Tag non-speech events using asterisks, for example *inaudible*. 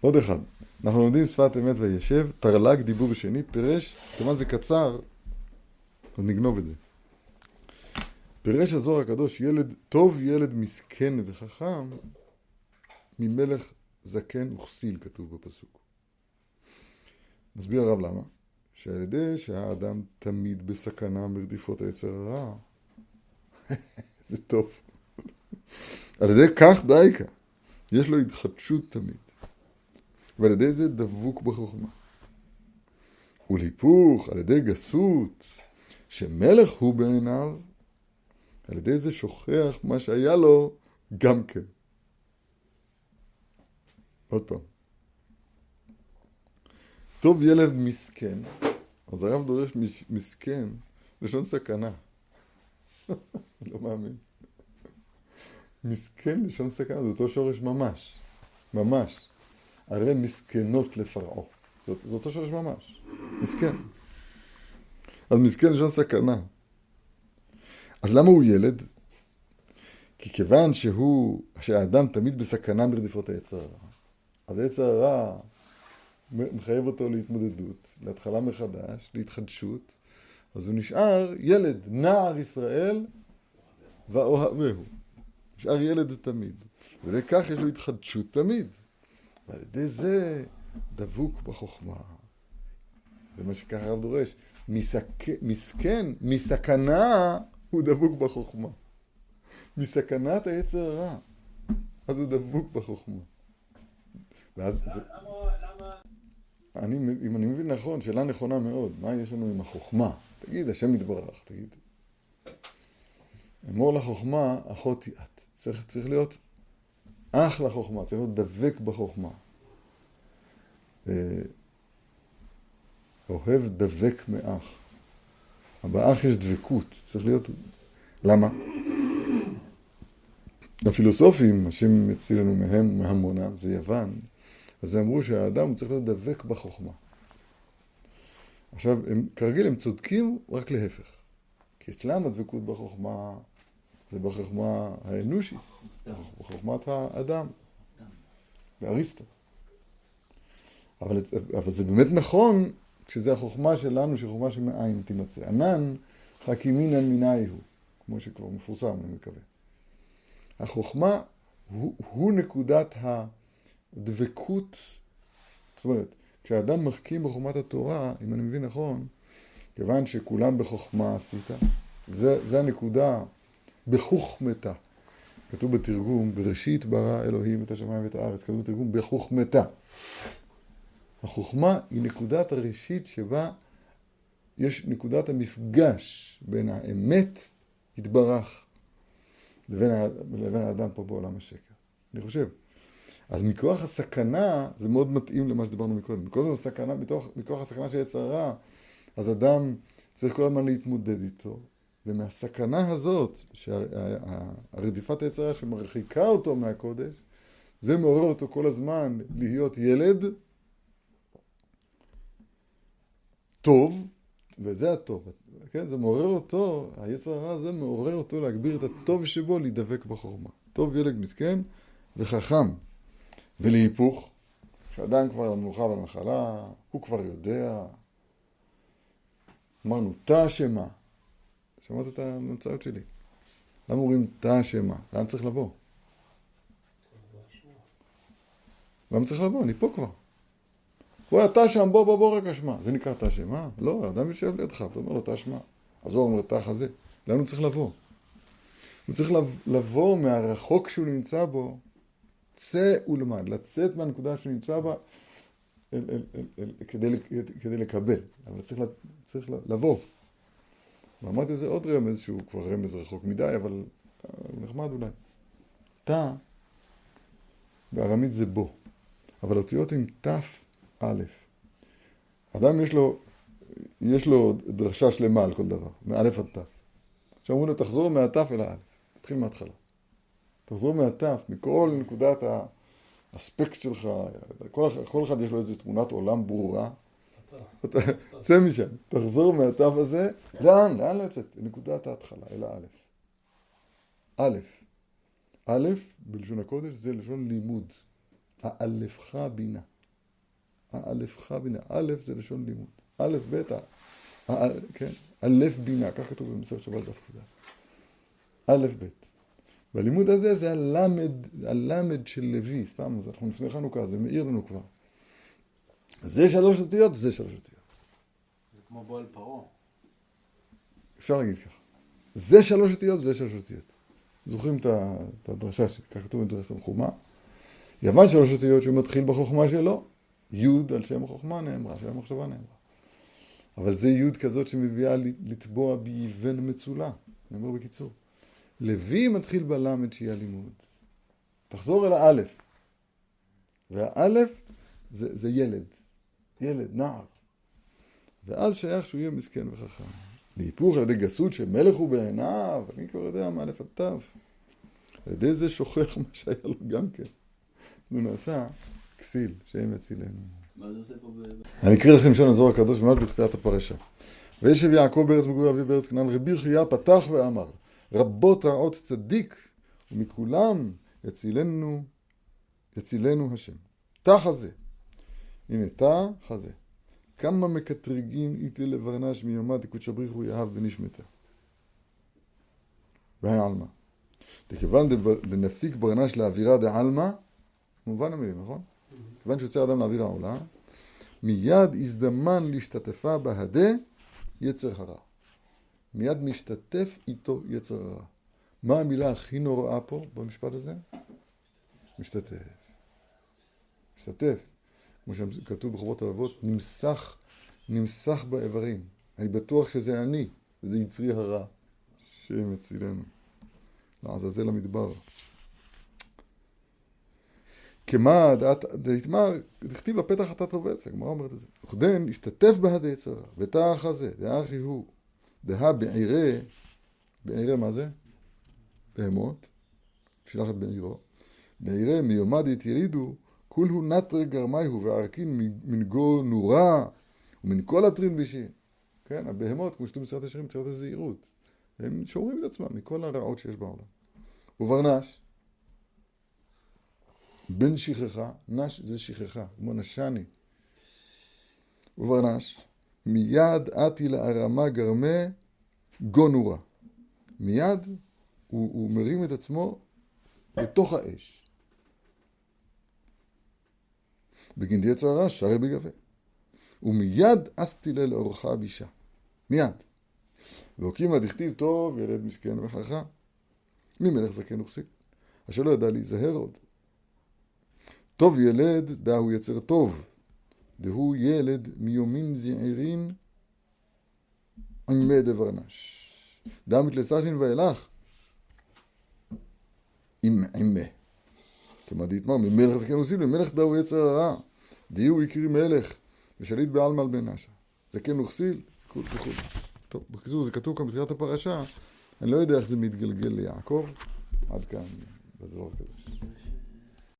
עוד אחד. אנחנו לומדים שפת אמת וישב, תרל"ג דיבור שני, פירש, כיוון זה קצר, אז נגנוב את זה. פירש הזוהר הקדוש, ילד, טוב ילד מסכן וחכם, ממלך זקן וכסיל, כתוב בפסוק. מסביר הרב למה. שעל ידי שהאדם תמיד בסכנה מרדיפות היצר הרע, *laughs* זה טוב. על ידי כך דייקה, יש לו התחדשות תמיד. ועל ידי זה דבוק בחוכמה. ולהיפוך, על ידי גסות, שמלך הוא בעיניו, על ידי זה שוכח מה שהיה לו גם כן. עוד פעם. טוב ילד מסכן, אז הרב דורש מסכן, לשון סכנה. *laughs* לא מאמין. מסכן לשון סכנה, זה אותו שורש ממש. ממש. הרי מסכנות לפרעה. זה אותו שורש ממש. מסכן. אז מסכן לשון סכנה. אז למה הוא ילד? כי כיוון שהוא, שהאדם תמיד בסכנה מרדיפות היצר הרע, אז היצר הרע מחייב אותו להתמודדות, להתחלה מחדש, להתחדשות, אז הוא נשאר ילד, נער ישראל ואוהבהו. נשאר ילד תמיד. ולכך יש לו התחדשות תמיד. ועל ידי זה דבוק בחוכמה. זה מה שככה הרב דורש. מסק... מסכן, מסכנה הוא דבוק בחוכמה. מסכנת היצר הרע, אז הוא דבוק בחוכמה. ואז... למה... אני, אם אני מבין נכון, שאלה נכונה מאוד, מה יש לנו עם החוכמה? תגיד, השם יתברך, תגיד. אמור לחוכמה, אחותי את. צריך, צריך להיות אח לחוכמה, צריך להיות דבק בחוכמה. אה, אוהב דבק מאח. באח יש דבקות, צריך להיות... למה? הפילוסופים, השם יציל לנו מהם ומהמונם, זה יוון, אז הם אמרו שהאדם צריך להיות דבק בחוכמה. עכשיו, הם, כרגיל הם צודקים רק להפך. כי אצלם הדבקות בחוכמה זה בחוכמה האנושית, בחוכמת האדם, באריסטו. אבל, אבל זה באמת נכון כשזה החוכמה שלנו, שחוכמה שמאין תימצא. ענן חכימינן מיני הוא, כמו שכבר מפורסם, אני מקווה. החוכמה הוא, הוא נקודת הדבקות, זאת אומרת, כשאדם מחכים בחוכמת התורה, אם אני מבין נכון, כיוון שכולם בחוכמה עשית, זה, זה הנקודה בחוכמתה. כתוב בתרגום, בראשית ברא אלוהים את השמיים ואת הארץ, כתוב בתרגום בחוכמתה. החוכמה היא נקודת הראשית שבה יש נקודת המפגש בין האמת יתברך לבין, לבין האדם פה בעולם השקר. אני חושב. אז מכוח הסכנה, זה מאוד מתאים למה שדיברנו מקודם. מקודם הסכנה, מתוך, מכוח הסכנה של יצר הרע, אז אדם צריך כל הזמן להתמודד איתו, ומהסכנה הזאת, שהרדיפת היצר הרע שמרחיקה אותו מהקודש, זה מעורר אותו כל הזמן להיות ילד טוב, וזה הטוב, כן? זה מעורר אותו, היצר הרע הזה מעורר אותו להגביר את הטוב שבו להידבק בחורמה. טוב ילד מסכן וחכם. ולהיפוך, כשאדם כבר למנוחה והנחלה, הוא כבר יודע. אמרנו, תא אשמה. שמעת את הממצאות שלי? למה אומרים תא אשמה? לאן צריך לבוא? למה צריך לבוא? אני פה כבר. בוא, אתה שם, בוא, בוא, בוא רק אשמה. זה נקרא תא אשמה? לא, האדם יושב לידך, אתה אומר לו תא אשמה. אז הוא אומר תא חזה. לאן הוא צריך לבוא? הוא צריך לבוא מהרחוק שהוא נמצא בו, צא ולמד, לצאת מהנקודה שהוא נמצא בה אל, אל, אל, אל, כדי, כדי לקבל, אבל צריך, צריך לבוא. ואמרתי זה עוד רמז שהוא כבר רמז רחוק מדי, אבל הוא נחמד אולי. תא, בארמית זה בו, אבל אותיות עם ת' א'. אדם יש לו, יש לו דרשה שלמה על כל דבר, מאלף עד ת'. עכשיו אומרים לו, תחזור מהת' אל האלף, תתחיל מההתחלה. תחזור מהת', מכל נקודת האספקט שלך, כל, כל אחד יש לו איזו תמונת עולם ברורה. צא משם, תחזור מהת' הזה, לאן? לאן לצאת? נקודת ההתחלה, אל האלף. א', א', בלשון הקודש, זה לשון לימוד. האלפך בינה. האלף בינה. א' זה לשון לימוד. א', ב', כן, א' בינה, כך כתוב במסורת שבת דף כ"ד. א', ב'. והלימוד הזה זה הלמד, הלמד של לוי, סתם, אנחנו לפני חנוכה, זה מאיר לנו כבר. זה שלוש אותיות וזה שלוש אותיות. זה כמו בועל פרעה. אפשר להגיד ככה. זה שלוש אותיות וזה שלוש אותיות. זוכרים את הדרשה שככה כתוב בדרשת תנחומה? יוון שלוש אותיות שהוא מתחיל בחוכמה שלו, י' על שם החוכמה נאמרה, שם המחשבה נאמרה. אבל זה י' כזאת שמביאה לטבוע באבן מצולה, אני אומר בקיצור. לוי מתחיל בלמד שהיא הלימוד. תחזור אל האלף. והאלף זה, זה ילד, ילד, נער. ואז שייך שהוא יהיה מסכן וחכם. להיפוך על ידי גסות שמלך הוא בעיניו, אני כבר יודע מה לפתיו. על ידי זה שוכח מה שהיה לו גם כן. הוא נעשה כסיל, שהם יצילנו. מה זה עושה פה ב... אני אקריא לכם שם לזוהר הקדוש ממש בתחילת הפרשה. וישב יעקב בארץ מגורי אביו בארץ כנען, רבי חייא פתח ואמר, רבות רעות צדיק, ומכולם יצילנו, יצילנו השם. תא חזה. הנה תא חזה. כמה מקטרגין איתלי לברנש מיומא דקודשא בריחו יאהב בנשמתה. והי עלמא. דכיוון דנפיק ברנש לאווירה דעלמא, מובן המילים, נכון? כיוון שיוצא אדם לאוויר העולה, מיד הזדמן להשתתפה בהדה יצר הרע. מיד משתתף איתו יצר הרע. מה המילה הכי נוראה פה במשפט הזה? משתתף. משתתף. כמו שכתוב בחובות הלבבות, נמסך, נמסך באיברים. אני בטוח שזה אני, זה יצרי הרע, שמצילנו. לעזאזל המדבר. כמה דעת דתמר, דכתיב לפתח אתה תרובץ, הגמרא אומרת את זה. וכדן, השתתף בה דיצרה, ותא החזה, דאחי הוא, דהה בעירה, בעירה מה זה? בהמות, שלח את בעירו. בעירה מיומדית ירידו, כולהו נטרי גרמייהו וערכין מנגו נורה ומן כל הטרין בישי. כן, הבהמות, כמו שכתוב בסרט השירים, צריכות הזהירות. הם שומרים את עצמם מכל הרעות שיש בעולם. וברנש, בן שכחה, נש זה שכחה, כמו נשני. וברנש, מיד עתי לארמה גרמה גונורה. מיד הוא, הוא מרים את עצמו לתוך האש. בגין יצר הרע שרי בגבה. ומיד אסתי לה לאורחה בישה. מיד. והוקימה דכתיב טוב ילד מסכן וחכם. ממלך זקן וכסיל. אשר לא ידע להיזהר עוד. טוב ילד, דהו יצר טוב. דהו ילד מיומין זעירין עמי דברנש. דמת לסחין ואילך עם כמה דתמר, ממלך זקן וסיל, ממלך דהו יצר הרע. דיהו יקרי מלך, ושליט בעלמא על בן נשה. זקן וכסיל, וכו'. טוב, בקיצור, זה כתוב כאן בתחילת הפרשה, אני לא יודע איך זה מתגלגל ליעקב, עד כאן בזוהר הקדוש.